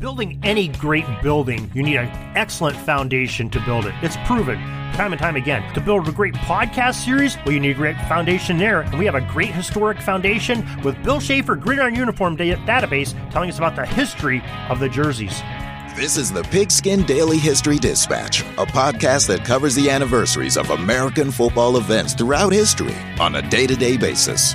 Building any great building, you need an excellent foundation to build it. It's proven time and time again. To build a great podcast series, well, you need a great foundation there. And we have a great historic foundation with Bill Schaeffer Gridiron Uniform da- Database telling us about the history of the jerseys. This is the Pigskin Daily History Dispatch, a podcast that covers the anniversaries of American football events throughout history on a day to day basis.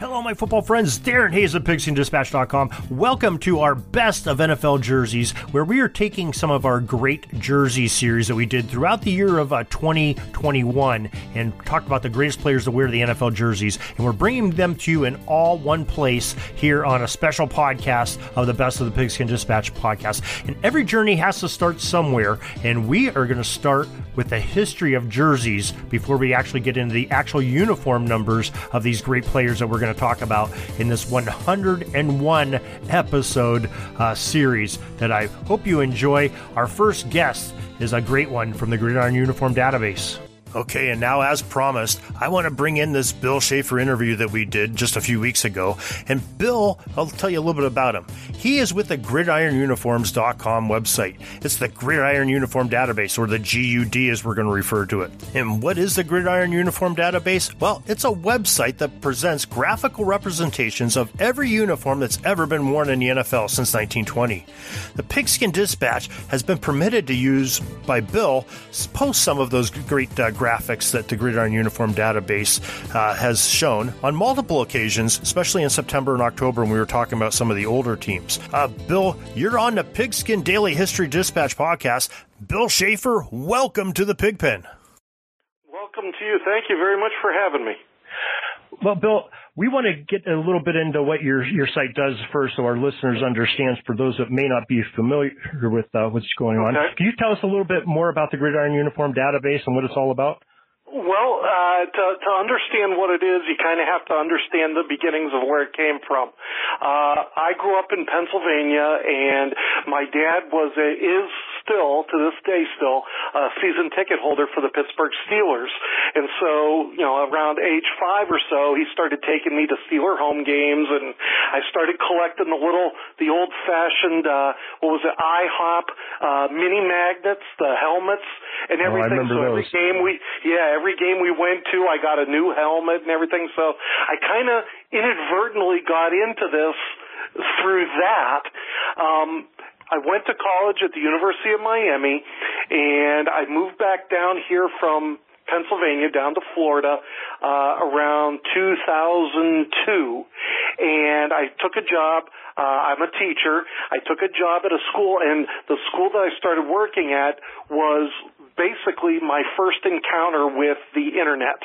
Hello, my football friends. Darren Hayes of PigskinDispatch.com. Welcome to our best of NFL jerseys, where we are taking some of our great jersey series that we did throughout the year of uh, 2021 and talked about the greatest players to wear the NFL jerseys. And we're bringing them to you in all one place here on a special podcast of the Best of the Pigskin Dispatch podcast. And every journey has to start somewhere, and we are going to start with the history of jerseys before we actually get into the actual uniform numbers of these great players that we're going to talk about in this 101 episode uh, series that I hope you enjoy. Our first guest is a great one from the Gridiron Uniform Database. Okay, and now, as promised, I want to bring in this Bill Schaeffer interview that we did just a few weeks ago. And Bill, I'll tell you a little bit about him. He is with the gridironuniforms.com website. It's the Gridiron Uniform Database, or the GUD as we're going to refer to it. And what is the Gridiron Uniform Database? Well, it's a website that presents graphical representations of every uniform that's ever been worn in the NFL since 1920. The Pigskin Dispatch has been permitted to use by Bill post some of those great uh, graphics that the Gridiron Uniform database uh, has shown on multiple occasions, especially in September and October when we were talking about some of the older teams. Uh, Bill, you're on the Pigskin Daily History Dispatch podcast. Bill Schaeffer, welcome to the Pigpen. Welcome to you. Thank you very much for having me. Well, Bill, we want to get a little bit into what your your site does first, so our listeners understand. For those that may not be familiar with uh, what's going okay. on, can you tell us a little bit more about the Gridiron Uniform Database and what it's all about? Well, uh, to, to understand what it is, you kind of have to understand the beginnings of where it came from. Uh, I grew up in Pennsylvania, and my dad was a, is still, to this day still, a season ticket holder for the Pittsburgh Steelers. And so, you know, around age five or so, he started taking me to Steeler home games, and I started collecting the little, the old fashioned, uh, what was it, IHOP, uh, mini magnets, the helmets, and everything. Oh, I remember so every those. game we, yeah, every game we went to, I got a new helmet and everything. So I kind of inadvertently got into this through that. Um, I went to college at the University of Miami, and I moved back down here from Pennsylvania down to Florida uh, around 2002, and I took a job. Uh, I'm a teacher. I took a job at a school, and the school that I started working at was basically my first encounter with the internet.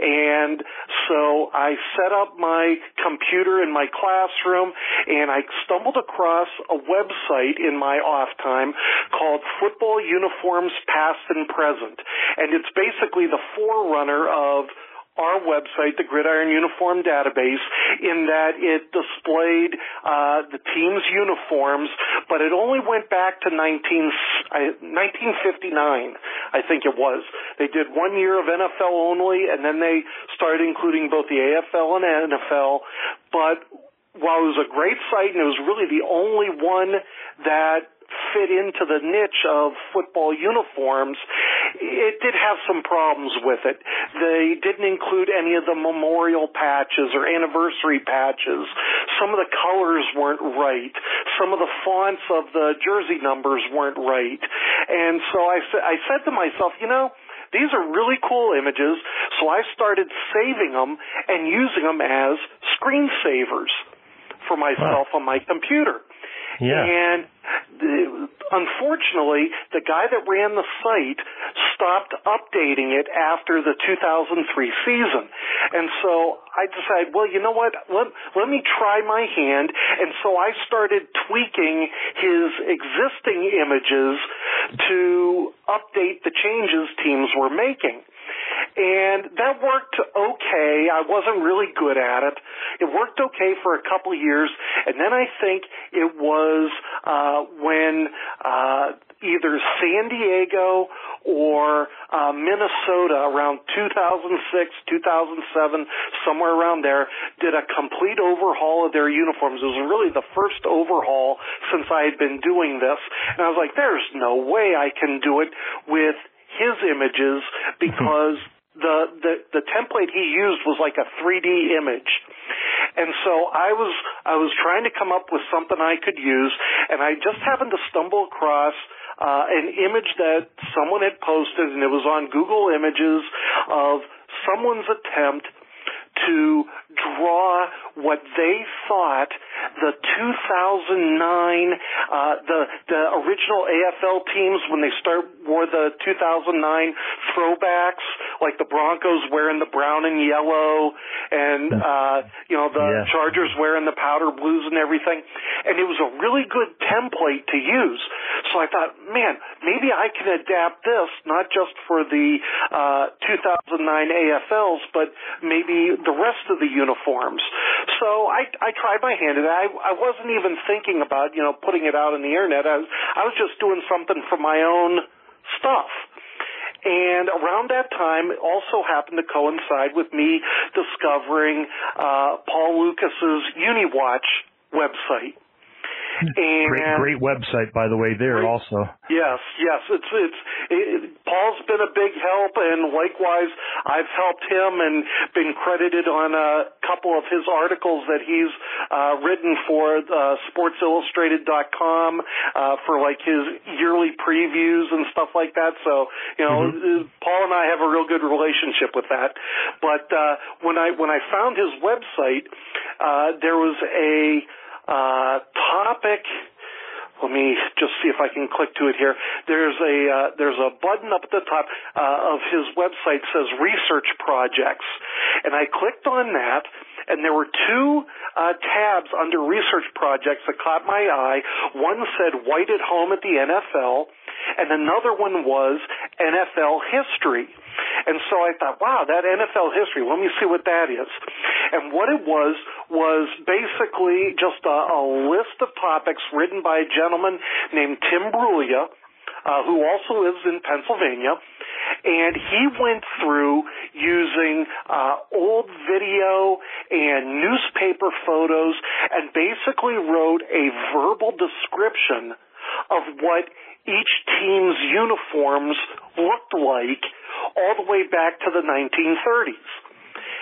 And so I set up my computer in my classroom and I stumbled across a website in my off time called Football Uniforms Past and Present. And it's basically the forerunner of our website, the Gridiron Uniform Database, in that it displayed uh, the team's uniforms, but it only went back to 19, uh, 1959, I think it was. They did one year of NFL only, and then they started including both the AFL and NFL. But while it was a great site and it was really the only one that fit into the niche of football uniforms, it did have some problems with it. They didn't include any of the memorial patches or anniversary patches. Some of the colors weren't right. Some of the fonts of the jersey numbers weren't right. And so I, I said to myself, you know, these are really cool images, so I started saving them and using them as screensavers for myself wow. on my computer. Yeah. And unfortunately, the guy that ran the site stopped updating it after the 2003 season. And so I decided, well, you know what? Let, let me try my hand. And so I started tweaking his existing images to update the changes teams were making. And that worked okay. I wasn't really good at it. It worked okay for a couple of years, and then I think it was uh, when uh, either San Diego or uh, Minnesota around 2006, 2007, somewhere around there, did a complete overhaul of their uniforms. It was really the first overhaul since I had been doing this, and I was like, "There's no way I can do it with." his images because the, the the template he used was like a 3D image. And so I was I was trying to come up with something I could use and I just happened to stumble across uh, an image that someone had posted and it was on Google Images of someone's attempt to draw what they thought the 2009 uh, the the original AFL teams when they start wore the 2009 throwbacks like the Broncos wearing the brown and yellow and uh you know the yeah. Chargers wearing the powder blues and everything. And it was a really good template to use. So I thought man maybe I can adapt this not just for the uh 2009 AFLs but maybe the rest of the uniforms. So I I tried my hand at it. I I wasn't even thinking about you know putting it out on the internet. I was I was just doing something for my own stuff. And around that time, it also happened to coincide with me discovering uh, Paul Lukas's UniWatch website. And great, great website, by the way. There great, also. Yes, yes. It's it's it, Paul's been a big help, and likewise, I've helped him and been credited on a couple of his articles that he's uh, written for uh, SportsIllustrated.com uh, for like his yearly previews and stuff like that. So you know, mm-hmm. Paul and I have a real good relationship with that. But uh, when I when I found his website, uh, there was a uh, topic. Let me just see if I can click to it here. There's a uh, there's a button up at the top uh, of his website says research projects, and I clicked on that, and there were two uh, tabs under research projects that caught my eye. One said "White at Home at the NFL," and another one was NFL history. And so I thought, wow, that NFL history, let me see what that is. And what it was, was basically just a, a list of topics written by a gentleman named Tim Brulia, uh, who also lives in Pennsylvania, and he went through using uh, old video and newspaper photos and basically wrote a verbal description of what each team's uniforms looked like all the way back to the 1930s.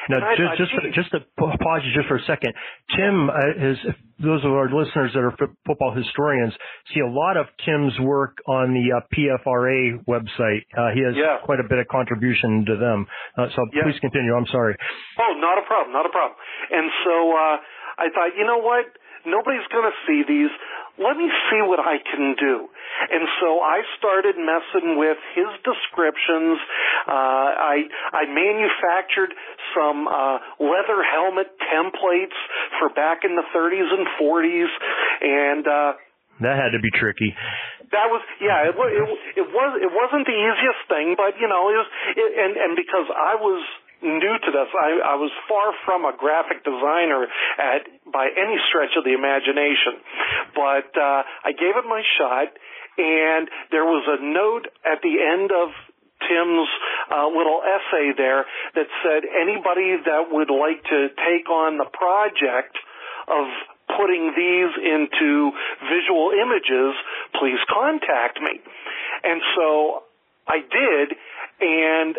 Now, just just, just to pause you just for a second, Tim uh, is those of our listeners that are f- football historians see a lot of Tim's work on the uh, PFRA website. Uh, he has yeah. quite a bit of contribution to them. Uh, so yeah. please continue. I'm sorry. Oh, not a problem, not a problem. And so uh, I thought, you know what? Nobody's going to see these let me see what I can do. And so I started messing with his descriptions. Uh, I I manufactured some uh, leather helmet templates for back in the 30s and 40s, and uh, that had to be tricky. That was yeah. It, it, it was it wasn't the easiest thing, but you know, it was it, and and because I was new to this. I, I was far from a graphic designer at by any stretch of the imagination, but uh, I gave it my shot, and there was a note at the end of Tim's uh, little essay there that said anybody that would like to take on the project of putting these into visual images, please contact me. And so I did, and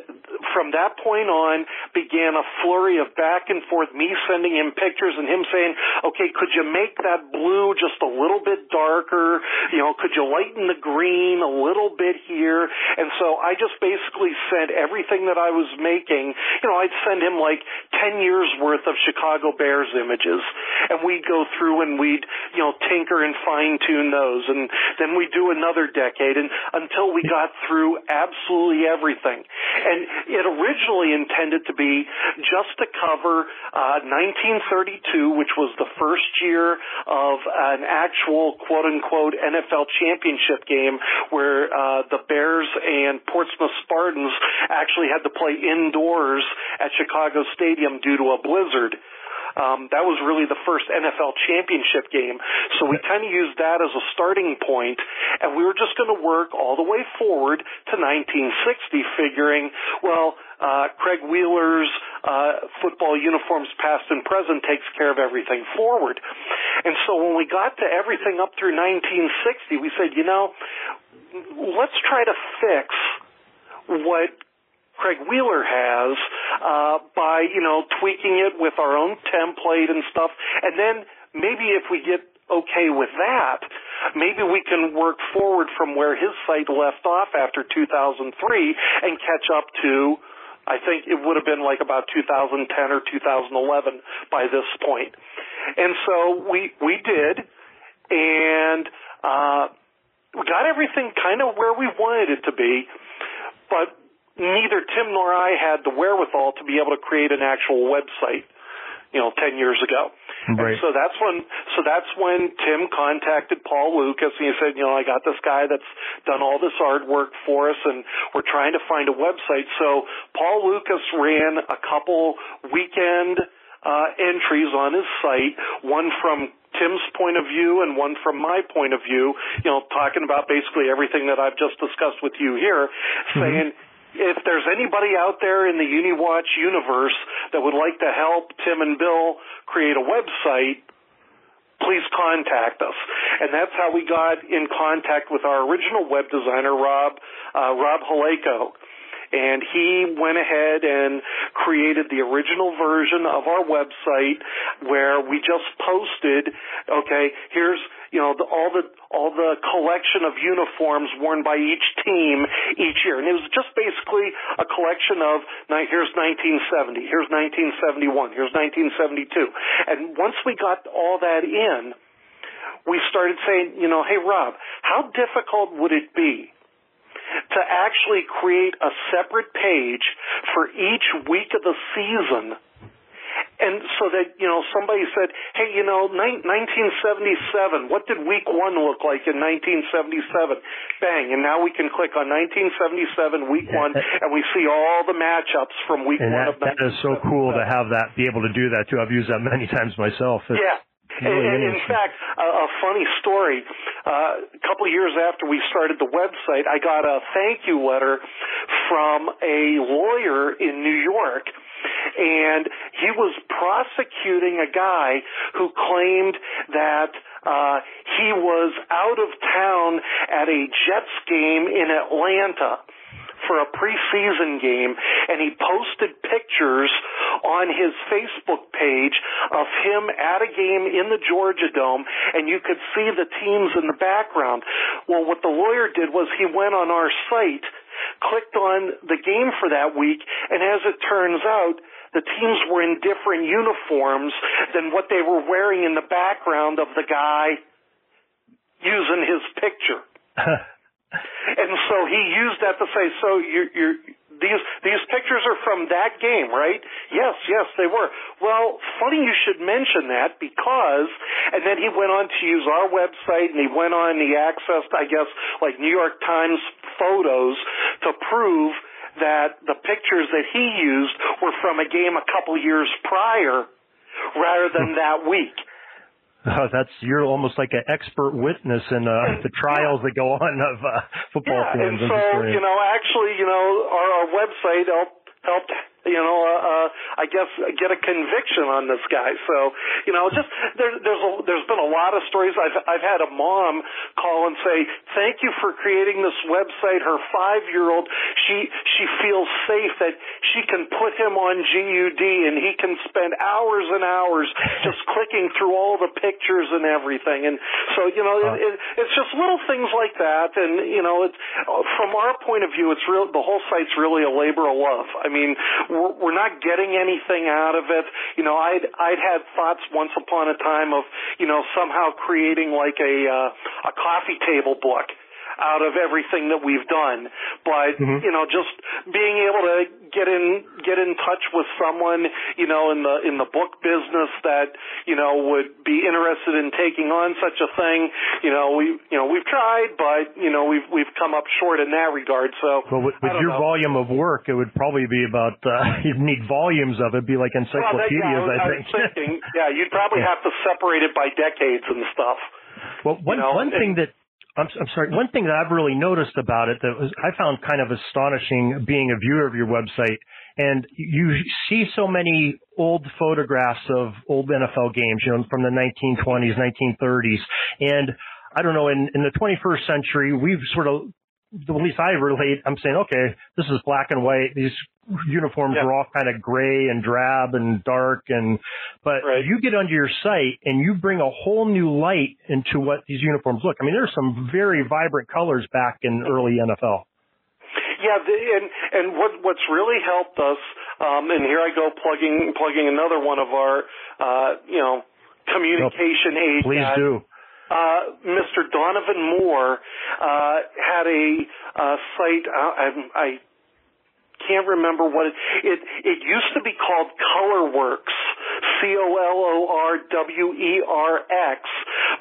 from that point on began a flurry of back and forth, me sending him pictures and him saying, okay, could you make that blue just a little bit darker? You know, could you lighten the green a little bit here? And so I just basically sent everything that I was making, you know, I'd send him like 10 years worth of Chicago Bears images and we'd go through and we'd, you know, tinker and fine tune those and then we'd do another decade and until we got through absolutely everything something. And it originally intended to be just to cover uh, 1932, which was the first year of an actual quote unquote NFL championship game where uh, the Bears and Portsmouth Spartans actually had to play indoors at Chicago Stadium due to a blizzard. Um, that was really the first NFL championship game. So we kind of used that as a starting point, and we were just going to work all the way forward to 1960, figuring, well, uh, Craig Wheeler's uh, football uniforms, past and present, takes care of everything forward. And so when we got to everything up through 1960, we said, you know, let's try to fix what Craig Wheeler has uh, by you know tweaking it with our own template and stuff, and then maybe if we get okay with that, maybe we can work forward from where his site left off after 2003 and catch up to. I think it would have been like about 2010 or 2011 by this point. And so we we did, and uh, we got everything kind of where we wanted it to be, but neither Tim nor I had the wherewithal to be able to create an actual website, you know, 10 years ago. Right. And so that's when, so that's when Tim contacted Paul Lukas and he said, you know, I got this guy that's done all this artwork for us and we're trying to find a website. So Paul Lukas ran a couple weekend, uh, entries on his site, one from Tim's point of view and one from my point of view, you know, talking about basically everything that I've just discussed with you here, mm-hmm. saying, if there's anybody out there in the UniWatch universe that would like to help Tim and Bill create a website, please contact us. And that's how we got in contact with our original web designer, Rob, uh, Rob Haleko and he went ahead and created the original version of our website where we just posted, okay, here's you know the, all the all the collection of uniforms worn by each team each year, and it was just basically a collection of here's 1970, here's 1971, here's 1972, and once we got all that in, we started saying, you know, hey Rob, how difficult would it be to actually create a separate page for each week of the season. And so that, you know, somebody said, hey, you know, 1977, what did week one look like in 1977? Bang. And now we can click on 1977, week one, and we see all the matchups from week and one that, of 1977. That is so cool to have that, be able to do that too. I've used that many times myself. It's, yeah. Really and, in fact, a, a funny story. Uh, a couple of years after we started the website, I got a thank you letter from a lawyer in New York and he was prosecuting a guy who claimed that uh, he was out of town at a Jets game in Atlanta for a preseason game and he posted pictures on his Facebook page of him at a game in the Georgia Dome and you could see the teams in the background. Well, what the lawyer did was he went on our site, clicked on the game for that week, and as it turns out, the teams were in different uniforms than what they were wearing in the background of the guy using his picture. and so he used that to say, so you're, you're, these these pictures are from that game, right? Yes, yes, they were. Well, funny you should mention that because, and then he went on to use our website and he went on, and he accessed, I guess, like New York Times photos to prove that the pictures that he used were from a game a couple years prior rather than that week. Oh, that's you're almost like an expert witness in uh, the trials that go on of uh, football yeah, fans. and so you know, actually, you know, our, our website helped helped you know, uh, uh, I guess get a conviction on this guy. So, you know, just there, there's a, there's been a lot of stories. I've I've had a mom call and say, "Thank you for creating this website." Her five year old, she she feels safe that she can put him on GUD and he can spend hours and hours just clicking through all the pictures and everything. And so, you know, it, it, it's just little things like that. And you know, it's from our point of view, it's real. The whole site's really a labor of love. I mean we're, not getting anything out of it. You know, I'd I'd had thoughts once upon a time of you know somehow creating like a uh, a coffee table book out of everything that we've done. But mm-hmm. you know, just being able to get in get in touch with someone, you know, in the in the book business that you know would be interested in taking on such a thing. You know, we you know we've tried, but you know we've we've come up short in that regard. So, well, with, with your know. volume of work, it would probably be about uh, you'd need volumes of it. Be like encyclopedias, well, that, yeah, I, I, think. Thinking, yeah, you'd probably yeah. have to separate it by decades and stuff. Well, one you know, one thing that I'm, I'm sorry. One thing that I've really noticed about it that was, I found kind of astonishing being a viewer of your website, and you see so many old photographs of old NFL games, you know, from the 1920s, 1930s, and I don't know, in, in the 21st century, we've sort of at least I relate, I'm saying, okay, this is black and white. These uniforms yeah. are all kind of gray and drab and dark and, but right. you get under your site and you bring a whole new light into what these uniforms look. I mean, there's some very vibrant colors back in early NFL. Yeah, the, and and what what's really helped us, um, and here I go plugging plugging another one of our, uh, you know, communication aids. Please do uh, Mr. Donovan Moore uh, had a uh, site. Uh, I, I can't remember what it, it. It used to be called ColorWerx, C O L O R W E R X,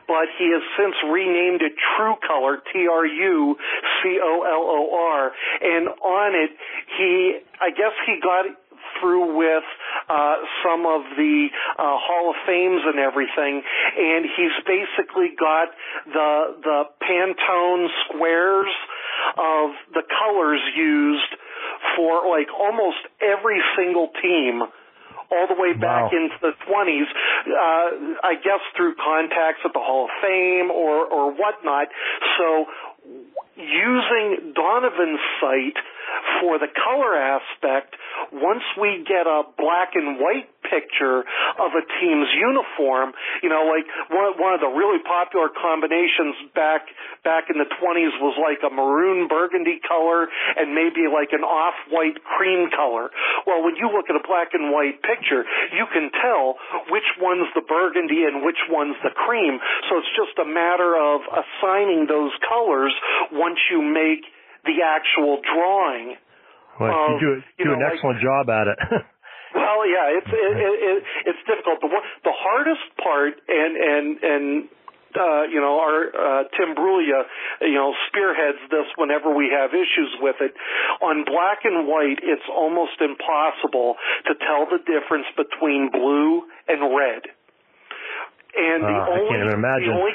but he has since renamed it True Color, T R U C O L O R, and on it he, I guess he got through with uh, some of the uh, Hall of Fames and everything, and he's basically got the the Pantone squares of the colors used for like almost every single team all the way back wow. into the 20s, uh, I guess through contacts at the Hall of Fame or, or whatnot. So using Donovan's site for the color aspect, once we get a black and white picture of a team's uniform, you know, like one, one of the really popular combinations back back in the 20s was like a maroon burgundy color and maybe like an off-white cream color. Well, when you look at a black and white picture, you can tell which one's the burgundy and which one's the cream. So it's just a matter of assigning those colors once you make the actual drawing. Well, of, you do, you do know, an excellent like, job at it. well, yeah, it's it, it, it, it's difficult. The the hardest part, and and and uh, you know, our uh, Tim Brulia, you know, spearheads this whenever we have issues with it. On black and white, it's almost impossible to tell the difference between blue and red. And the uh, only, I can't even imagine. The only,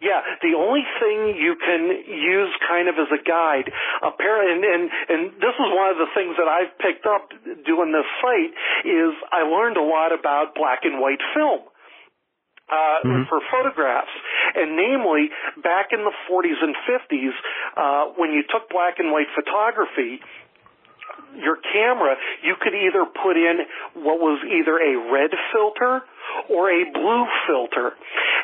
yeah, the only thing you can use kind of as a guide, apparently, and, and and this is one of the things that I've picked up doing this site is I learned a lot about black and white film. Uh, mm-hmm. for photographs. And namely, back in the 40s and 50s, uh, when you took black and white photography, your camera, you could either put in what was either a red filter or a blue filter.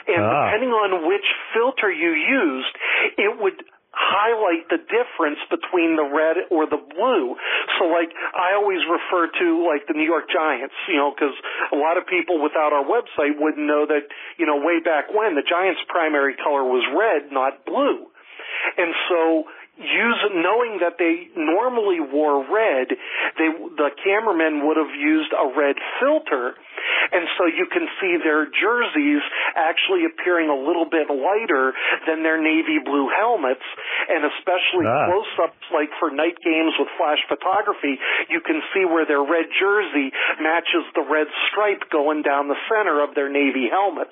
And ah. depending on which filter you used, it would highlight the difference between the red or the blue. So like I always refer to like the New York Giants, you know, cuz a lot of people without our website wouldn't know that, you know, way back when the Giants primary color was red, not blue. And so use knowing that they normally wore red, they the cameramen would have used a red filter, and so you can see their jerseys actually appearing a little bit lighter than their navy blue helmets, and especially ah. close-ups like for night games with flash photography, you can see where their red jersey matches the red stripe going down the center of their navy helmet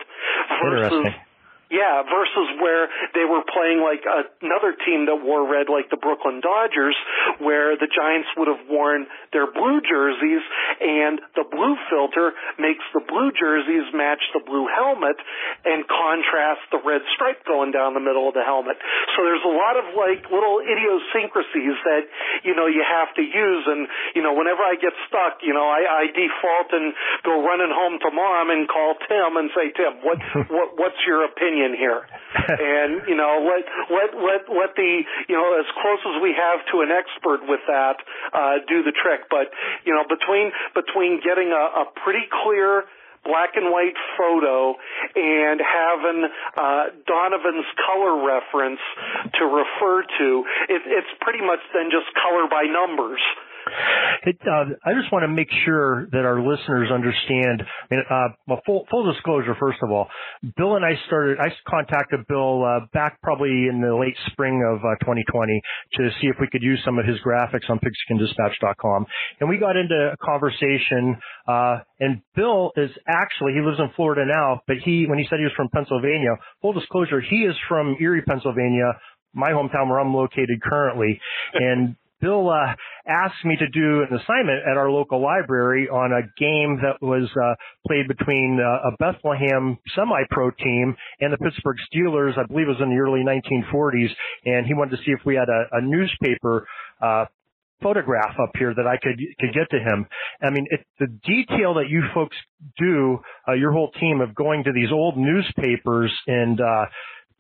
versus Yeah, versus where they were playing like another team that wore red, like the Brooklyn Dodgers, where the Giants would have worn their blue jerseys, and the blue filter makes the blue jerseys match the blue helmet and contrast the red stripe going down the middle of the helmet. So there's a lot of like little idiosyncrasies that, you know, you have to use. And, you know, whenever I get stuck, you know, I, I default and go running home to mom and call Tim and say, Tim, what, what, what's your opinion? Opinion here. and, you know, let, let, let, let the, you know, as close as we have to an expert with that, uh, do the trick. But, you know, between, between getting a, a pretty clear, black and white photo and having uh, Donovan's color reference to refer to, it, it's pretty much then just color by numbers. It, uh, I just want to make sure that our listeners understand. Uh, well, full, full disclosure, first of all, Bill and I started. I contacted Bill uh, back probably in the late spring of uh, 2020 to see if we could use some of his graphics on pigskindispatch.com, and we got into a conversation. Uh, and Bill is actually he lives in Florida now, but he when he said he was from Pennsylvania, full disclosure, he is from Erie, Pennsylvania my hometown where I'm located currently. And Bill uh, asked me to do an assignment at our local library on a game that was uh, played between uh, a Bethlehem semi-pro team and the Pittsburgh Steelers. I believe it was in the early 1940s, and he wanted to see if we had a, a newspaper uh, photograph up here that I could could get to him. I mean, it, the detail that you folks do, uh, your whole team of going to these old newspapers and uh,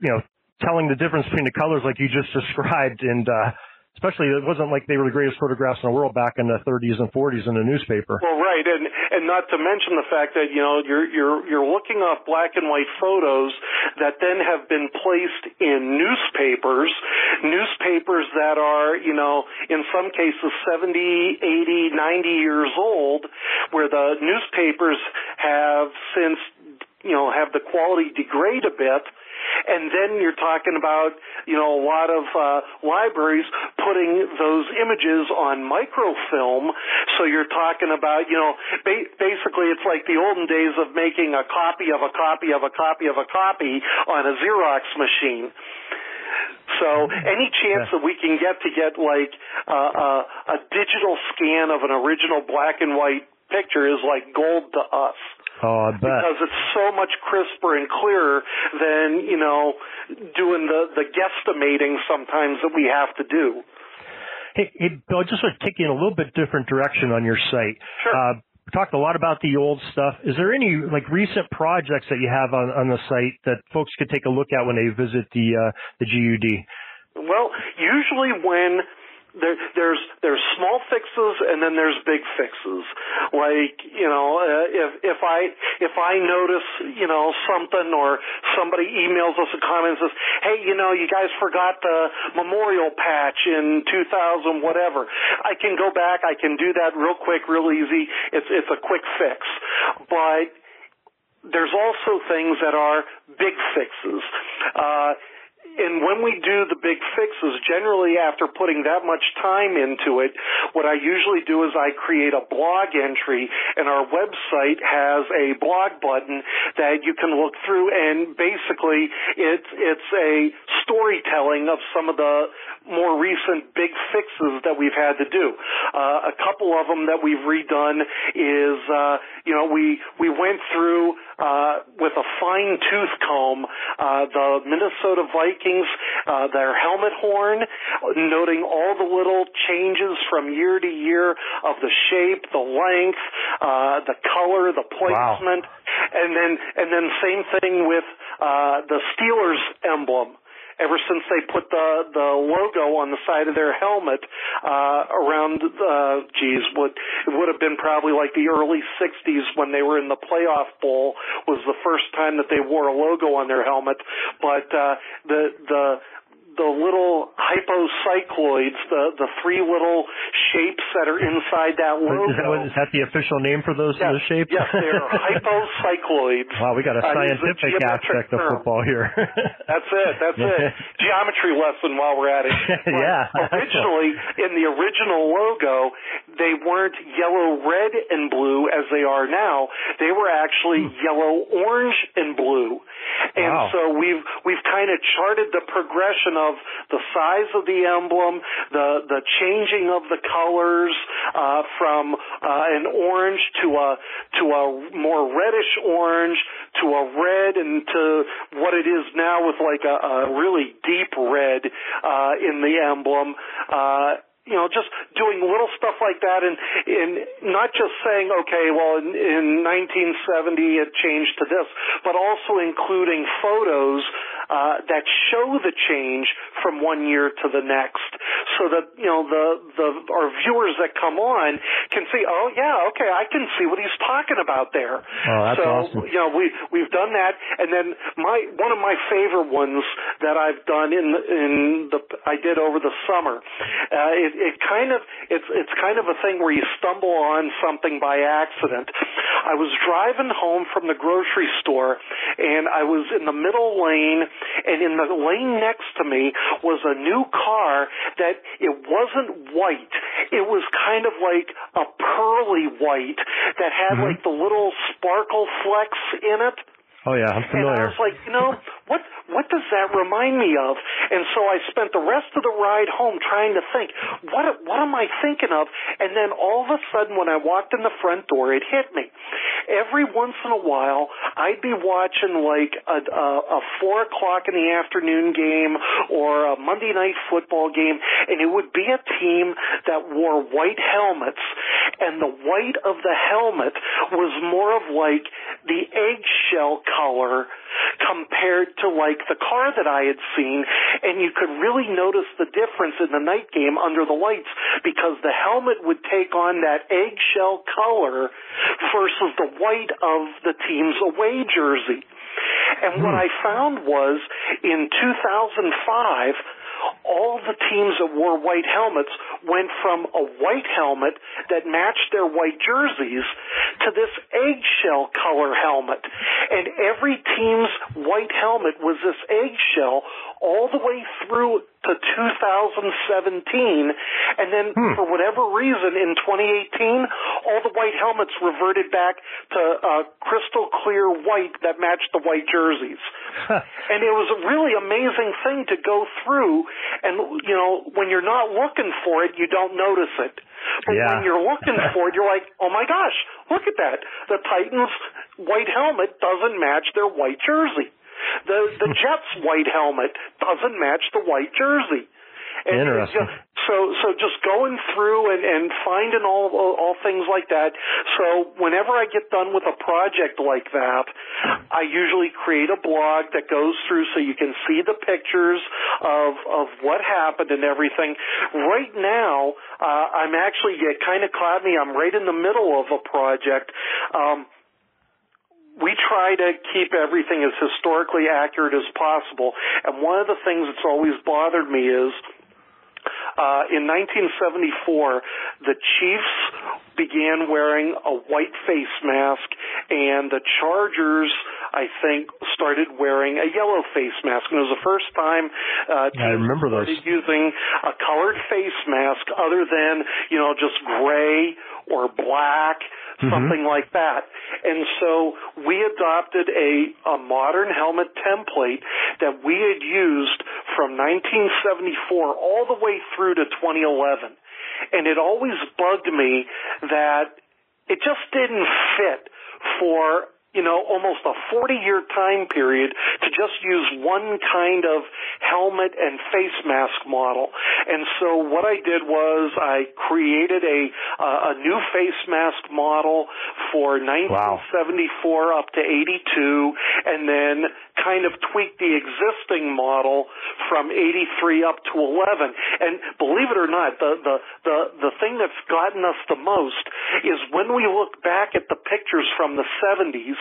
you know telling the difference between the colors like you just described and uh especially it wasn't like they were the greatest photographs in the world back in the 30s and 40s in the newspaper. Well, right, and and not to mention the fact that you know you're you're you're looking off black and white photos that then have been placed in newspapers, newspapers that are you know in some cases 70, 80, 90 years old, where the newspapers have since you know have the quality degrade a bit and then you're talking about, you know, a lot of uh, libraries putting those images on microfilm. So you're talking about, you know, ba- basically it's like the olden days of making a copy of a copy of a copy of a copy on a Xerox machine. So any chance that we can get to get like uh, uh, a digital scan of an original black and white picture is like gold to us. Oh, I bet. Because it's so much crisper and clearer than, you know, doing the, the guesstimating sometimes that we have to do. Hey, hey Bill, just want to take you in a little bit different direction on your site. Sure. Uh, we talked a lot about the old stuff. Is there any like recent projects that you have on, on the site that folks could take a look at when they visit the uh, the GUD? Well, usually when there, there's there's small fixes and then there's big fixes. Like you know, uh, if if I if I notice you know something or somebody emails us a comment and says, hey, you know, you guys forgot the memorial patch in 2000 whatever, I can go back, I can do that real quick, real easy. It's it's a quick fix, but there's also things that are big fixes. Uh, and when we do the big fixes, generally after putting that much time into it, what I usually do is I create a blog entry and our website has a blog button that you can look through and basically it's, it's a storytelling of some of the more recent big fixes that we've had to do. Uh, a couple of them that we've redone is, uh, you know, we, we went through, uh, with a fine tooth comb, uh, the Minnesota Vikings uh, their helmet horn, noting all the little changes from year to year of the shape, the length, uh, the color, the placement, wow. and then and then same thing with uh, the Steelers emblem ever since they put the the logo on the side of their helmet uh around uh geez what it would have been probably like the early 60s when they were in the playoff bowl was the first time that they wore a logo on their helmet. But uh the the the little hypocycloids, the the three little shapes that are inside that logo. Is that, what, is that the official name for those, yes, those shapes? Yes, they're hypocycloids. Wow, we got a scientific uh, aspect of football here. that's it. That's it. Geometry lesson while we're at it. yeah. originally, in the original logo, they weren't yellow, red, and blue as they are now. They were actually hmm. yellow, orange, and blue. And wow. so we've we've kind of charted the progression of the size of the emblem, the the changing of the colors uh, from uh, an orange to a to a more reddish orange to a red and to what it is now with like a, a really deep red uh, in the emblem. Uh, you know, just doing little stuff like that and, and not just saying, okay, well, in, in 1970 it changed to this, but also including photos uh, that show the change from one year to the next, so that you know the the our viewers that come on can see. Oh yeah, okay, I can see what he's talking about there. Oh, that's so awesome. you know we we've done that, and then my one of my favorite ones that I've done in the, in the I did over the summer. Uh, it, it kind of it's it's kind of a thing where you stumble on something by accident. I was driving home from the grocery store, and I was in the middle lane and in the lane next to me was a new car that it wasn't white. It was kind of like a pearly white that had mm-hmm. like the little sparkle flecks in it. Oh yeah, I'm familiar. And I was like, you know, what what does that remind me of? And so I spent the rest of the ride home trying to think, what what am I thinking of? And then all of a sudden when I walked in the front door, it hit me. Every once in a while, I'd be watching like a, a, a four o'clock in the afternoon game or a Monday night football game, and it would be a team that wore white helmets, and the white of the helmet was more of like the eggshell color compared to like the car that I had seen, and you could really notice the difference in the night game under the lights because the helmet would take on that eggshell color versus the white of the team's away jersey. And what hmm. I found was in 2005, all the teams that wore white helmets went from a white helmet that matched their white jerseys to this eggshell color helmet. And every team's white helmet was this eggshell all the way through to 2017. And then hmm. for whatever reason in 2018, all the white helmets reverted back to uh, crystal clear white that matched the white jerseys. and it was a really amazing thing to go through. And, you know, when you're not looking for it, you don't notice it. But yeah. when you're looking for it, you're like, oh my gosh, look at that. The Titans' white helmet doesn't match their white jersey. The the Jets' white helmet doesn't match the white jersey. And Interesting. Just, so so just going through and and finding all, all all things like that. So whenever I get done with a project like that, I usually create a blog that goes through so you can see the pictures of of what happened and everything. Right now, uh, I'm actually it kind of caught me. I'm right in the middle of a project. Um, we try to keep everything as historically accurate as possible. And one of the things that's always bothered me is uh, in 1974, the Chiefs began wearing a white face mask, and the Chargers, I think, started wearing a yellow face mask. And it was the first time uh, I remember those. started using a colored face mask other than you know just gray or black mm-hmm. something like that. And so we adopted a, a modern helmet template that we had used from 1974 all the way through to 2011. And it always bugged me that it just didn't fit for you know, almost a 40 year time period to just use one kind of helmet and face mask model. And so what I did was I created a, uh, a new face mask model for 1974 wow. up to 82 and then kind of tweaked the existing model from 83 up to 11. And believe it or not, the, the, the, the thing that's gotten us the most is when we look back at the pictures from the 70s,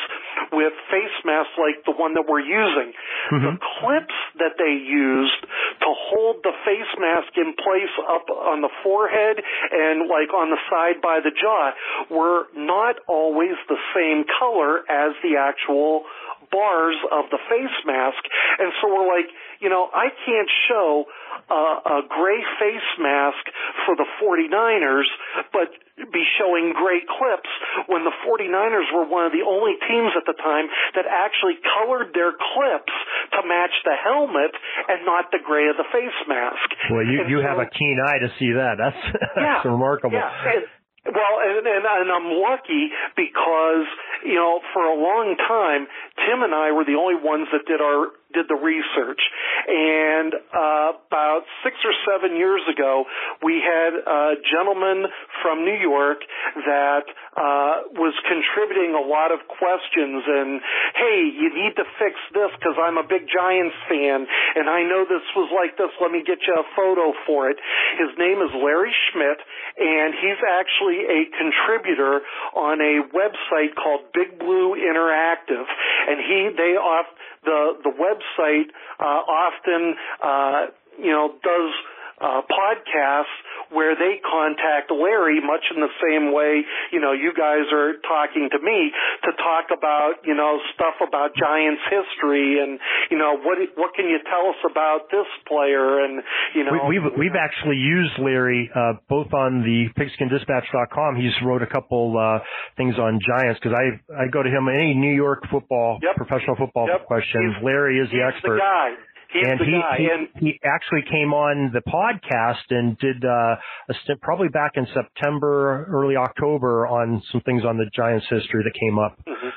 with face masks like the one that we're using. Mm-hmm. The clips that they used to hold the face mask in place up on the forehead and like on the side by the jaw were not always the same color as the actual bars of the face mask. And so we're like, you know, I can't show a, a gray face mask for the 49ers, but be showing gray clips when the 49ers were one of the only teams at the time that actually colored their clips to match the helmet and not the gray of the face mask. Well, you, you so, have a keen eye to see that. That's, that's yeah, remarkable. Yeah. And, well, and, and, and I'm lucky because, you know, for a long time, Tim and I were the only ones that did our did the research. And uh, about six or seven years ago, we had a gentleman from New York that uh, was contributing a lot of questions. And hey, you need to fix this because I'm a big Giants fan, and I know this was like this. Let me get you a photo for it. His name is Larry Schmidt, and he's actually a contributor on a website called Big Blue Interactive, and he they off the the website uh, often uh, you know does uh, podcasts where they contact Larry much in the same way, you know, you guys are talking to me to talk about, you know, stuff about Giants history and, you know, what, what can you tell us about this player and, you know. We, we've, we've actually used Larry, uh, both on the pigskindispatch.com. He's wrote a couple, uh, things on Giants because I, I go to him any New York football, yep. professional football yep. questions. He's, Larry is the expert. The guy. He's and he, he, and he actually came on the podcast and did uh, a stint probably back in September, early October on some things on the Giants history that came up. Mm-hmm.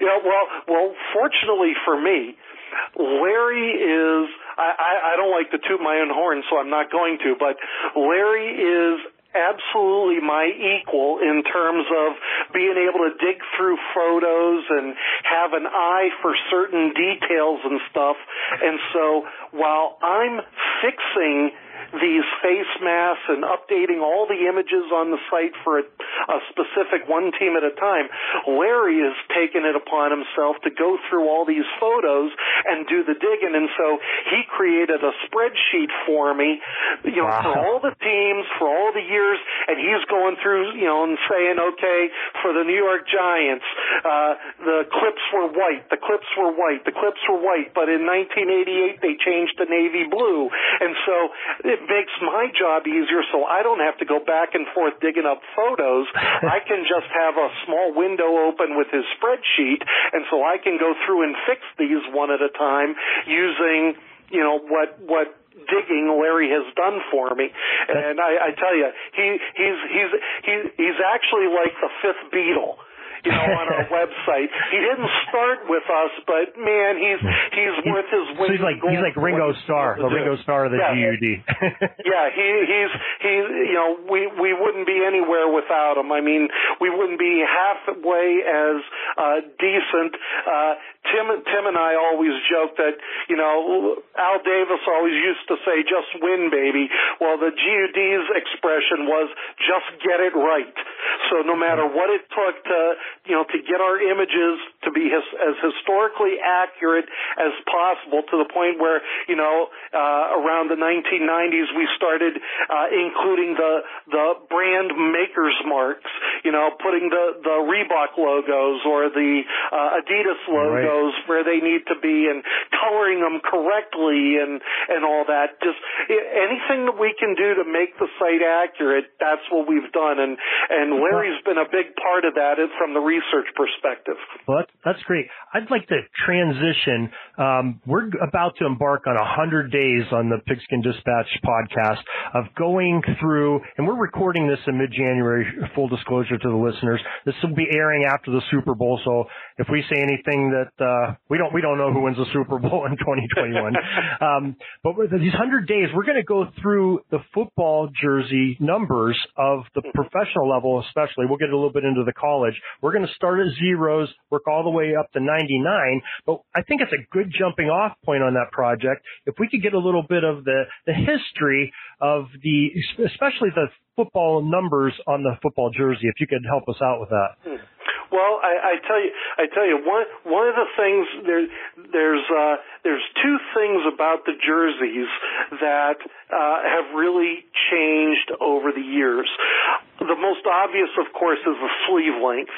Yeah, well, well, fortunately for me, Larry is. I, I, I don't like to toot my own horn, so I'm not going to. But Larry is absolutely my equal in terms of being able to dig through photos and have an eye for certain details and stuff. And so while I'm fixing these face masks and updating all the images on the site for a, a specific one team at a time. Larry has taken it upon himself to go through all these photos and do the digging, and so he created a spreadsheet for me, you know, wow. for all the teams, for all the years, and he's going through, you know, and saying, okay, for the New York Giants, uh, the clips were white, the clips were white, the clips were white, but in 1988 they changed to navy blue, and so it makes my job easier so I don't have to go back and forth digging up photos. I can just have a small window open with his spreadsheet and so I can go through and fix these one at a time using, you know, what, what digging Larry has done for me. And I, I tell you, he, he's, he's, he, he's actually like the fifth Beatle you know, on our website. He didn't start with us, but man, he's he's worth his weight. So he's like he's like Ringo Starr, the Ringo Starr of the yeah. GUD. yeah, he he's he you know we we wouldn't be anywhere without him. I mean, we wouldn't be halfway as uh, decent. Uh, Tim Tim and I always joke that you know Al Davis always used to say, "Just win, baby." Well, the GUD's expression was, "Just get it right." So no matter what it took to you know, to get our images to be his, as historically accurate as possible to the point where, you know, uh, around the 1990s we started uh, including the the brand makers marks, you know, putting the the Reebok logos or the uh, Adidas logos right. Where they need to be and coloring them correctly and and all that. Just anything that we can do to make the site accurate, that's what we've done. And and Larry's been a big part of that from the research perspective. Well, that's, that's great. I'd like to transition. Um, we're about to embark on a hundred days on the Pigskin Dispatch podcast of going through, and we're recording this in mid-January. Full disclosure to the listeners, this will be airing after the Super Bowl. So if we say anything that uh, we don't, we don't know who wins the Super Bowl in 2021. um, but with these hundred days, we're going to go through the football jersey numbers of the professional level, especially. We'll get a little bit into the college. We're going to start at zeros, work all the way up to 99. But I think it's a good jumping off point on that project. If we could get a little bit of the, the history of the, especially the football numbers on the football jersey, if you could help us out with that. Well, I, I tell you, I tell you, one one of the things there, there's uh, there's two things about the jerseys that uh, have really changed over the years. The most obvious, of course, is the sleeve length.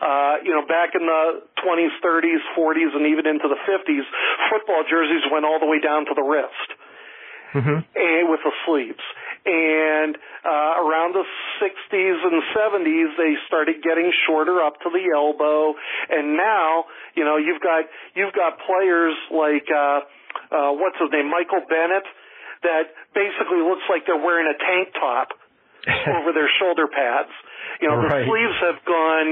Uh, you know, back in the 20s, 30s, 40s, and even into the 50s, football jerseys went all the way down to the wrist mm-hmm. and with the sleeves. And uh, around the 60s and 70s they started getting shorter up to the elbow, and now you know you've got you've got players like uh, uh, what's his name, Michael Bennett, that basically looks like they're wearing a tank top over their shoulder pads. You know, Right. the sleeves have gone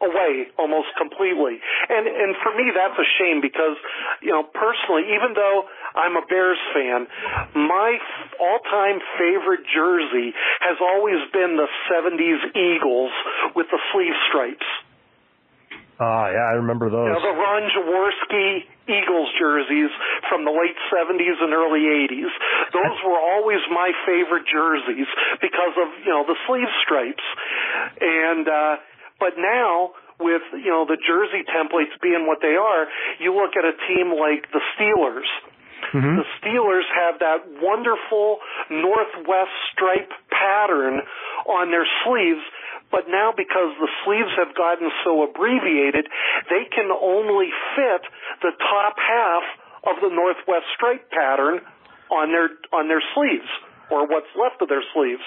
away almost completely. And and for me that's a shame because you know personally even though I'm a Bears fan, my all-time favorite jersey has always been the 70s Eagles with the sleeve stripes. Ah, yeah, I remember those. You know, the Ron Jaworski Eagles jerseys from the late 70s and early 80s. Those were always my favorite jerseys because of, you know, the sleeve stripes. And, uh, but now, with, you know, the jersey templates being what they are, you look at a team like the Steelers. Mm-hmm. The Steelers have that wonderful northwest stripe pattern on their sleeves, but now because the sleeves have gotten so abbreviated, they can only fit the top half of the northwest stripe pattern on their on their sleeves or what's left of their sleeves.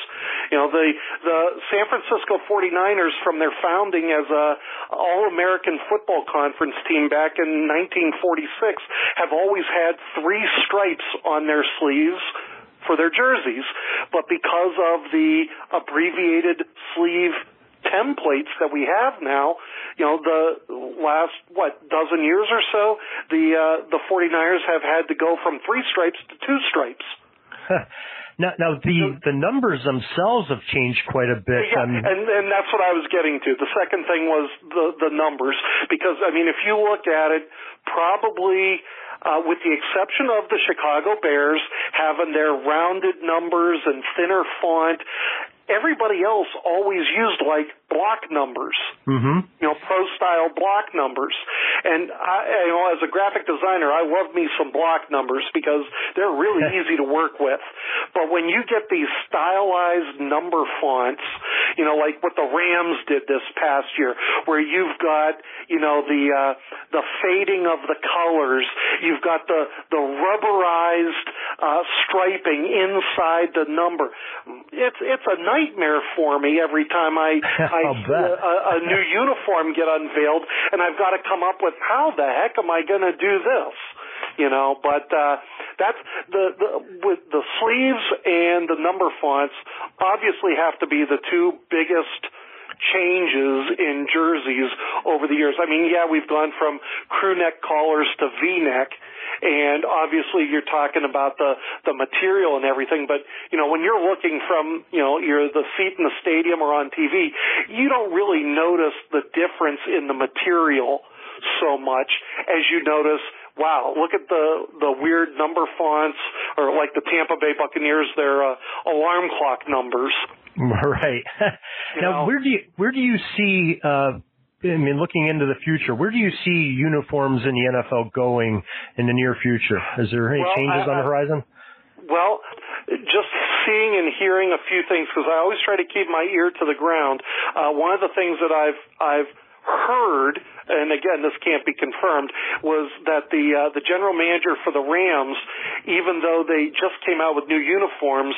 You know, the the San Francisco 49ers from their founding as a All-American Football Conference team back in 1946 have always had three stripes on their sleeves for their jerseys, but because of the abbreviated sleeve templates that we have now, you know, the last what dozen years or so, the uh, the 49ers have had to go from three stripes to two stripes. now, now the the numbers themselves have changed quite a bit. Yeah, Um, and and that's what I was getting to. The second thing was the the numbers because I mean if you look at it, probably uh, with the exception of the Chicago Bears having their rounded numbers and thinner font, everybody else always used like block numbers mhm. you know, pro style block numbers. And I, you know, as a graphic designer, I love me some block numbers because they're really easy to work with. But when you get these stylized number fonts, you know, like what the Rams did this past year, where you've got, you know, the, uh, the fading of the colors, you've got the, the rubberized, uh, striping inside the number. It's, it's a nightmare for me every time I, I see a, a new uniform get unveiled, and I've got to come up with how the heck am I going to do this? You know, but uh, that's the, the with the sleeves and the number fonts obviously have to be the two biggest changes in jerseys over the years. I mean, yeah, we've gone from crew neck collars to V-neck, and obviously you're talking about the the material and everything. But you know, when you're looking from you know you're the seat in the stadium or on TV, you don't really notice the difference in the material so much as you notice. Wow, look at the the weird number fonts, or like the Tampa Bay Buccaneers, their uh, alarm clock numbers. Right. You now, know. where do you where do you see? Uh, I mean, looking into the future, where do you see uniforms in the NFL going in the near future? Is there any Well, changes I- on the horizon? Well, just seeing and hearing a few things because I always try to keep my ear to the ground. Uh, one of the things that I've I've heard, and again this can't be confirmed, was that the uh, the general manager for the Rams, even though they just came out with new uniforms,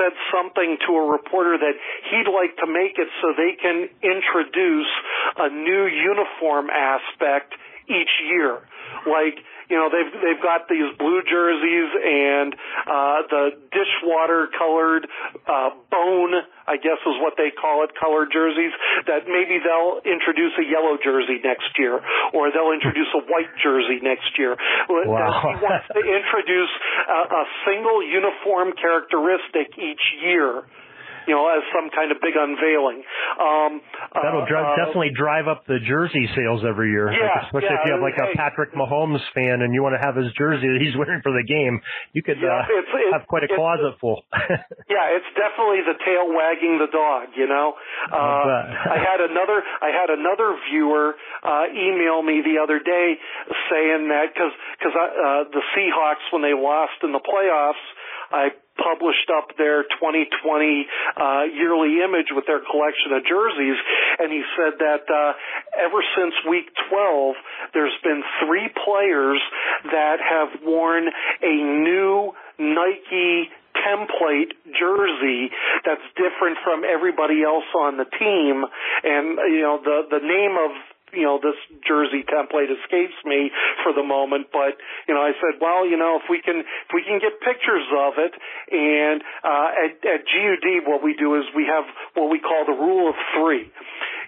said something to a reporter that he'd like to make it so they can introduce a new uniform aspect each year, like you know they've they've got these blue jerseys and uh the dishwater colored uh bone I guess is what they call it colored jerseys that maybe they'll introduce a yellow jersey next year or they'll introduce a white jersey next year Wow. he wants to introduce a, a single uniform characteristic each year you know as some kind of big unveiling um That'll uh, dri- uh, definitely drive up the jersey sales every year. Like, Yeah, especially if you have like a. Patrick Mahomes fan and you want to have his jersey that he's wearing for the game. You could Yeah, uh, it's- it's- have quite a closet full. Yeah, it's definitely the tail wagging the dog. You know, uh. I had another I had another viewer uh, email me the other day saying that because because uh, the Seahawks when they lost in the playoffs, I published up their 2020 uh, yearly image with their collection of jerseys, and he said that uh, ever since week 12, there's been three players that have worn a new Nike template jersey that's different from everybody else on the team. And you know, the the name of you know, this jersey template escapes me for the moment, but, you know, I said, well, you know, if we can, if we can get pictures of it and, uh, at, at GUD, what we do is we have what we call the rule of three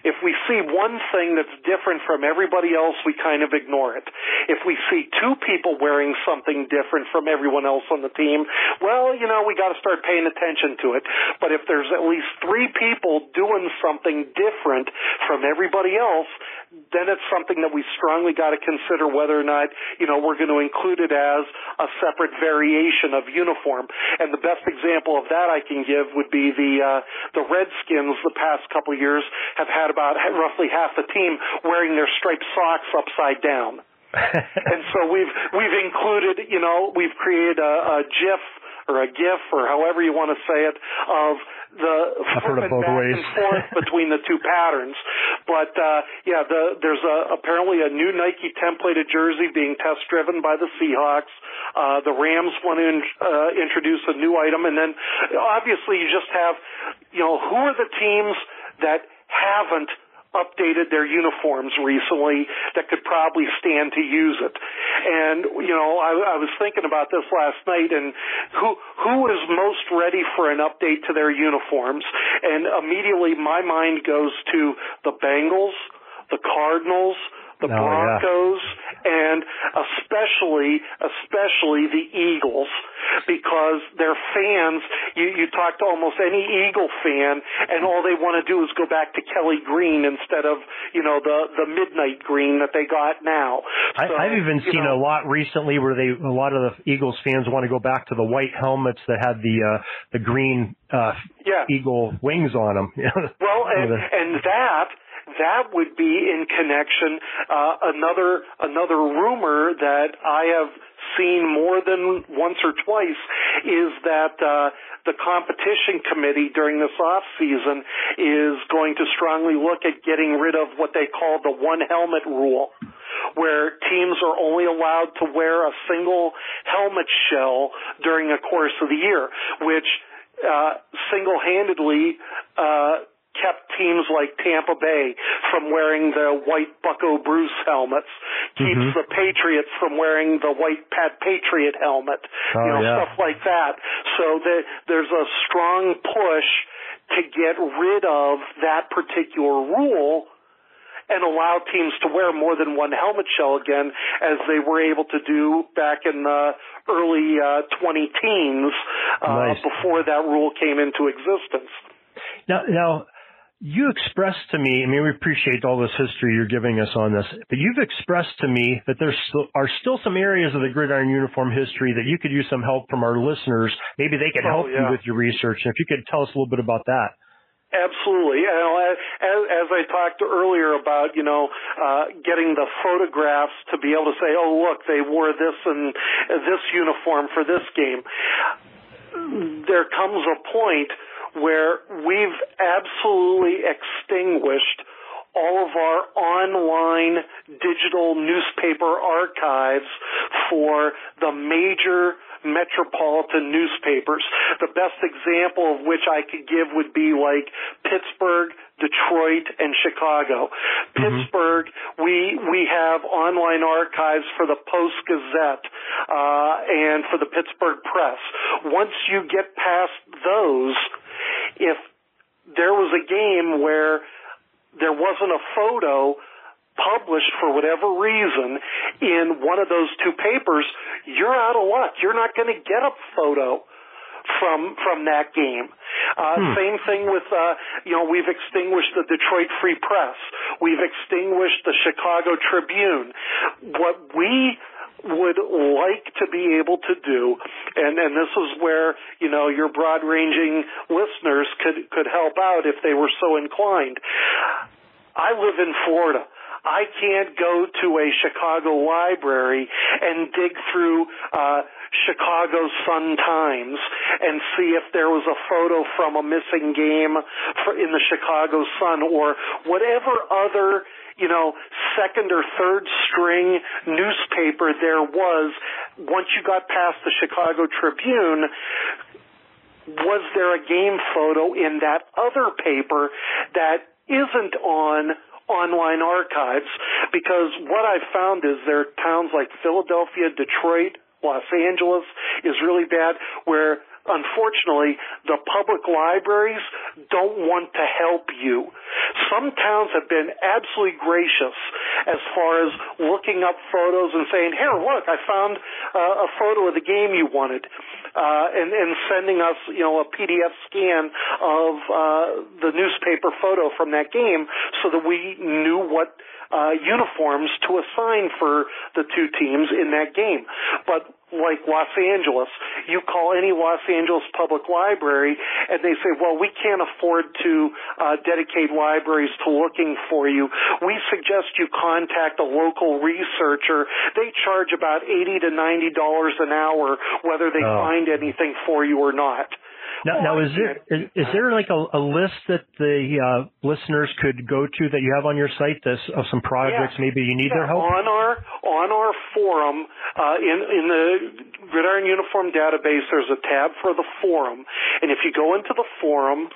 if we see one thing that's different from everybody else, we kind of ignore it. If we see two people wearing something different from everyone else on the team, well, you know, we got to start paying attention to it. But if there's at least three people doing something different from everybody else, then it's something that we strongly got to consider whether or not, you know, we're going to include it as a separate variation of uniform. And the best example of that I can give would be the, uh, the Redskins the past couple of years have had about roughly half the team wearing their striped socks upside down. and so we've, we've included, you know, we've created a, a GIF or a GIF or however you want to say it of the flipping back ways. and forth between the two patterns. But uh, yeah, the, there's a, apparently a new Nike templated jersey being test driven by the Seahawks. Uh, the Rams want to in, uh, introduce a new item, and then obviously you just have, you know, who are the teams that haven't updated their uniforms recently that could probably stand to use it. And you know, I, I was thinking about this last night, and who who is most ready for an update to their uniforms? And immediately my mind goes to the Bengals, the Cardinals, the oh, Broncos. And especially, especially the Eagles, because their fans, you, you talk to almost any Eagle fan, and all they want to do is go back to Kelly Green instead of, you know, the, the midnight green that they got now. I, So, I've even seen know, a lot recently where they, a lot of the Eagles fans want to go back to the white helmets that had the, uh, the green, uh, Yeah. eagle wings on them. Well, and, and that that would be in connection. Uh, another another rumor that I have seen more than once or twice is that uh, the competition committee during this off season is going to strongly look at getting rid of what they call the one helmet rule where teams are only allowed to wear a single helmet shell during the course of the year, which uh, single-handedly uh, kept teams like Tampa Bay from wearing the white Bucco Bruce helmets, keeps Mhm. the Patriots from wearing the white Pat Patriot helmet, Oh, you know, yeah. stuff like that. So the, there's a strong push to get rid of that particular rule and allow teams to wear more than one helmet shell again, as they were able to do back in the early uh, 20 teens uh, Nice. before that rule came into existence. Now, now, you expressed to me, I mean, we appreciate all this history you're giving us on this, but you've expressed to me that there are still some areas of the gridiron uniform history that you could use some help from our listeners. Maybe they could Oh, help yeah. you with your research. And if you could tell us a little bit about that. Absolutely. You know, as, as I talked earlier about, you know, uh, getting the photographs to be able to say, oh, look, they wore this and this uniform for this game. There comes a point where we've absolutely extinguished all of our online digital newspaper archives for the major metropolitan newspapers. The best example of which I could give would be like Pittsburgh, Detroit, and Chicago. Pittsburgh, we we have online archives for the Post Gazette uh, and for the Pittsburgh Press. Once you get past those, if there was a game where there wasn't a photo published for whatever reason in one of those two papers, you're out of luck. You're not going to get a photo from from that game. Uh, Same thing with uh, you know we've extinguished the Detroit Free Press. We've extinguished the Chicago Tribune. What we would like to be able to do, and, and this is where, you know, your broad ranging listeners could, could help out if they were so inclined. I live in Florida. I can't go to a Chicago library and dig through uh, Chicago Sun Times and see if there was a photo from a missing game in the Chicago Sun or whatever other you know, second or third string newspaper there was once you got past the Chicago Tribune was there a game photo in that other paper that isn't on online archives? Because what I've found is there are towns like Philadelphia, Detroit, Los Angeles is really bad where unfortunately, the public libraries don't want to help you. Some towns have been absolutely gracious as far as looking up photos and saying, here, look, I found uh, a photo of the game you wanted. Uh, and, and sending us, you know, a PDF scan of uh, the newspaper photo from that game so that we knew what uh, uniforms to assign for the two teams in that game. But like Los Angeles, you call any Los Angeles public library and they say, well, we can't afford to uh, dedicate libraries to looking for you. We suggest you contact a local researcher. They charge about 80 to $90 an hour whether they oh. find anything for you or not. Now, now is there is, is there like a, a list that the uh, listeners could go to that you have on your site this, of some projects yeah. maybe you need yeah, their help on our on our forum uh, in in the Gridiron Uniform database. There's a tab for the forum, and if you go into the forum,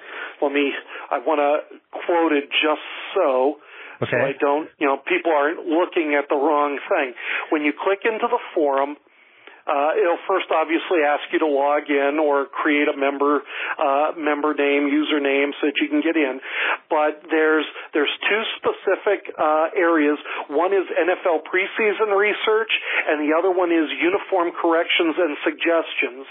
let me I want to quote it just so. Okay. So I don't, you know, people aren't looking at the wrong thing. When you click into the forum, uh, it'll first obviously ask you to log in or create a member uh, member name, username, so that you can get in. But there's there's two specific uh, areas. One is NFL preseason research, and the other one is uniform corrections and suggestions.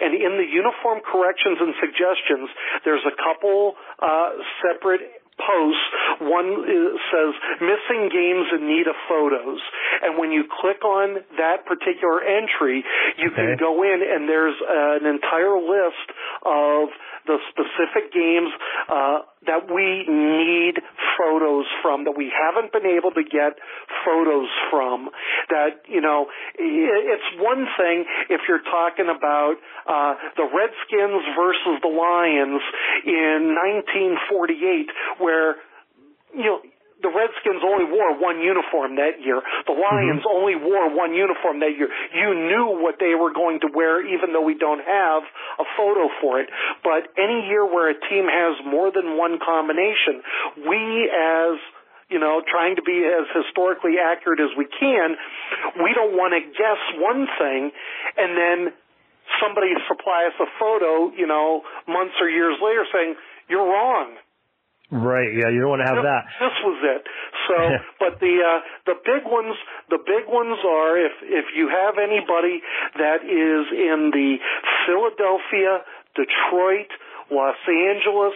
And in the uniform corrections and suggestions, there's a couple uh, separate posts. One says missing games in need of photos. And when you click on that particular entry, you okay. can go in and there's an entire list of the specific games uh, that we need photos from that we haven't been able to get photos from. That you know, it's one thing if you're talking about uh, the Redskins versus the Lions in 1948, where you know the Redskins only wore one uniform that year. The Lions mm-hmm. only wore one uniform that year. You knew what they were going to wear even though we don't have a photo for it. But any year where a team has more than one combination, we as you know, trying to be as historically accurate as we can, we don't want to guess one thing and then somebody supply us a photo, you know, months or years later saying, you're wrong. Right. Yeah, you don't want to have that. This was it. So, but the uh, the big ones, the big ones are if if you have anybody that is in the Philadelphia, Detroit, Los Angeles,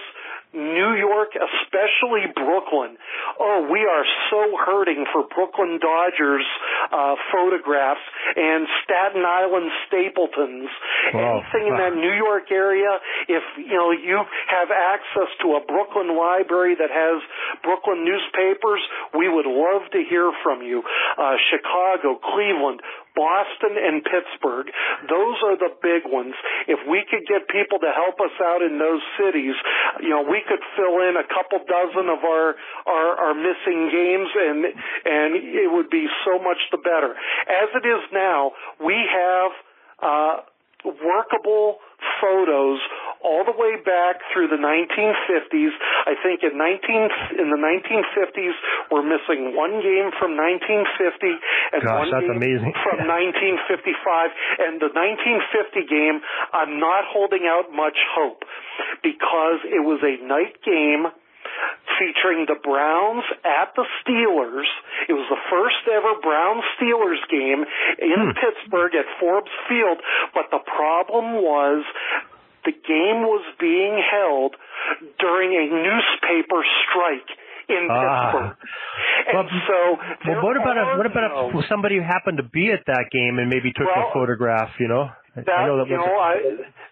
New York, especially Brooklyn. Oh, we are so hurting for Brooklyn Dodgers uh, photographs and Staten Island Stapletons. Wow. Anything in that New York area, if you know you have access to a Brooklyn library that has Brooklyn newspapers, we would love to hear from you. Uh, Chicago, Cleveland, Boston and Pittsburgh. Those are the big ones. If we could get people to help us out in those cities, you know, we could fill in a couple dozen of our our, our missing games, and and it would be so much the better. As it is now, we have. Uh, workable photos all the way back through the 1950s. I think in 19 in the 1950s we're missing one game from 1950 and Gosh, one that's game amazing. from 1955 and the 1950 game I'm not holding out much hope because it was a night game featuring the Browns at the Steelers. It was the first ever Browns Steelers game in hmm. Pittsburgh at Forbes Field, but the problem was the game was being held during a newspaper strike in ah. Pittsburgh. And well, so, well, what about if, what about if somebody who happened to be at that game and maybe took well, a photograph? You know, that, I know that you know, I,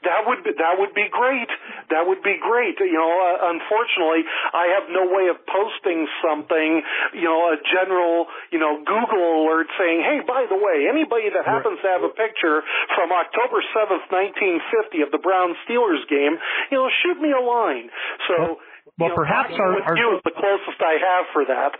that would be, that would be great. That would be great. You know, uh, unfortunately, I have no way of posting something. You know, a general, you know, Google alert saying, "Hey, by the way, anybody that happens to have a picture from October seventh, nineteen fifty, of the Brown Steelers game, you know, shoot me a line." So well, you know, perhaps our, with our you is the closest I have for that.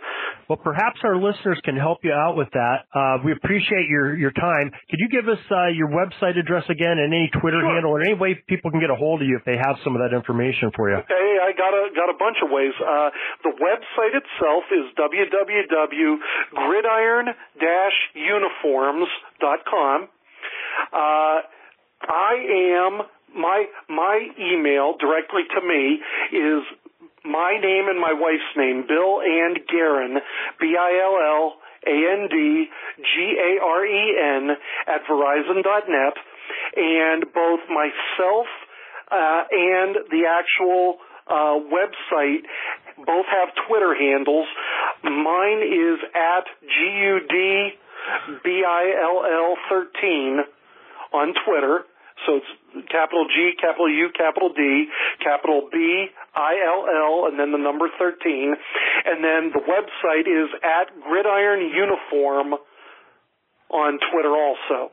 well, perhaps our listeners can help you out with that. Uh, we appreciate your your time. Could you give us uh, your website address again and any Twitter Sure. handle or any way people can get a hold of you if they have some of that information for you? Okay, I got a got a bunch of ways. Uh, the website itself is www.gridiron-uniforms.com. Uh, I am my my email directly to me is my name and my wife's name, Bill and Garen, B I L L A N D G A R E N at Verizon.net, and both myself uh, and the actual uh, website both have Twitter handles. Mine is at G U D B I L L 13 on Twitter. So it's capital G, capital U, capital D, capital B, I L L, and then the number 13. And then the website is at Gridiron Uniform on Twitter also.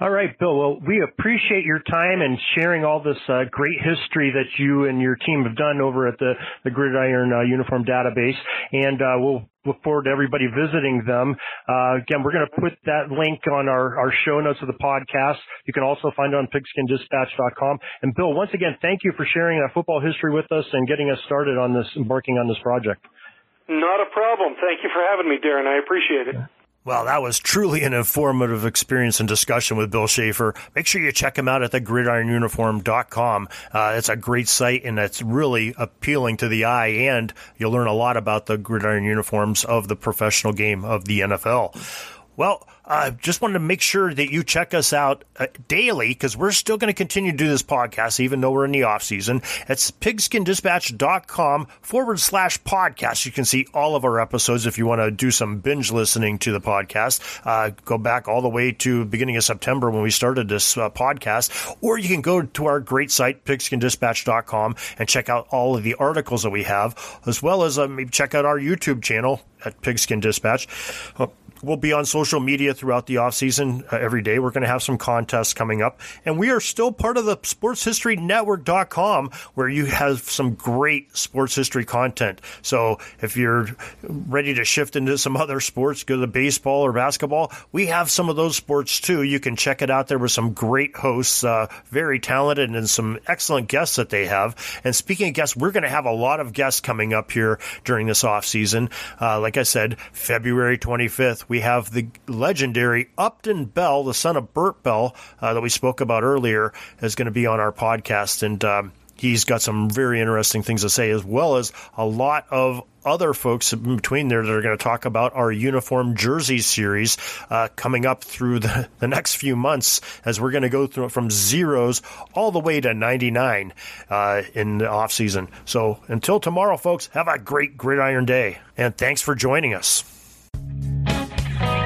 All right, Bill. Well, we appreciate your time and sharing all this uh, great history that you and your team have done over at the, the Gridiron uh, Uniform Database. And uh, we'll look forward to everybody visiting them. Uh, again, we're going to put that link on our, our show notes of the podcast. You can also find it on pigskindispatch.com. And Bill, once again, thank you for sharing that football history with us and getting us started on this, embarking on this project. Not a problem. Thank you for having me, Darren. I appreciate it. Well, that was truly an informative experience and discussion with Bill Schaeffer. Make sure you check him out at the gridironuniform.com. Uh, it's a great site and it's really appealing to the eye and you'll learn a lot about the gridiron uniforms of the professional game of the NFL. Well, uh, just wanted to make sure that you check us out uh, daily because we're still going to continue to do this podcast even though we're in the off season. It's pigskindispatch.com forward slash podcast. You can see all of our episodes if you want to do some binge listening to the podcast. Uh, go back all the way to beginning of September when we started this uh, podcast, or you can go to our great site, pigskindispatch.com and check out all of the articles that we have, as well as maybe check out our YouTube channel at Pigskin Dispatch. Uh, We'll be on social media throughout the off season uh, every day. We're going to have some contests coming up, and we are still part of the sportshistorynetwork.com where you have some great sports history content. So if you're ready to shift into some other sports, go to baseball or basketball, we have some of those sports too. You can check it out there with some great hosts, uh, very talented and some excellent guests that they have. And speaking of guests, we're going to have a lot of guests coming up here during this off season. Uh, like I said, February 25th, we have the legendary Upton Bell, the son of Bert Bell, uh, that we spoke about earlier, is going to be on our podcast. And um, he's got some very interesting things to say, as well as a lot of other folks in between there that are going to talk about our uniform jersey series uh, coming up through the, the next few months as we're going to go through it from zeros all the way to 99 uh, in the off season. So until tomorrow, folks, have a great gridiron day. And thanks for joining us.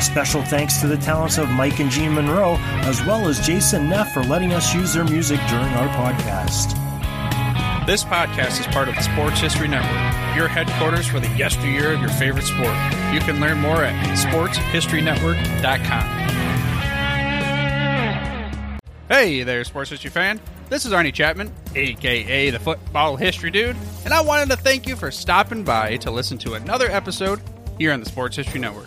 Special thanks to the talents of Mike and Gene Monroe, as well as Jason Neff for letting us use their music during our podcast. This podcast is part of the Sports History Network, your headquarters for the yesteryear of your favorite sport. You can learn more at sportshistorynetwork.com. Hey there, sports history fan. This is Arnie Chapman, aka the Football History Dude, and I wanted to thank you for stopping by to listen to another episode here on the Sports History Network.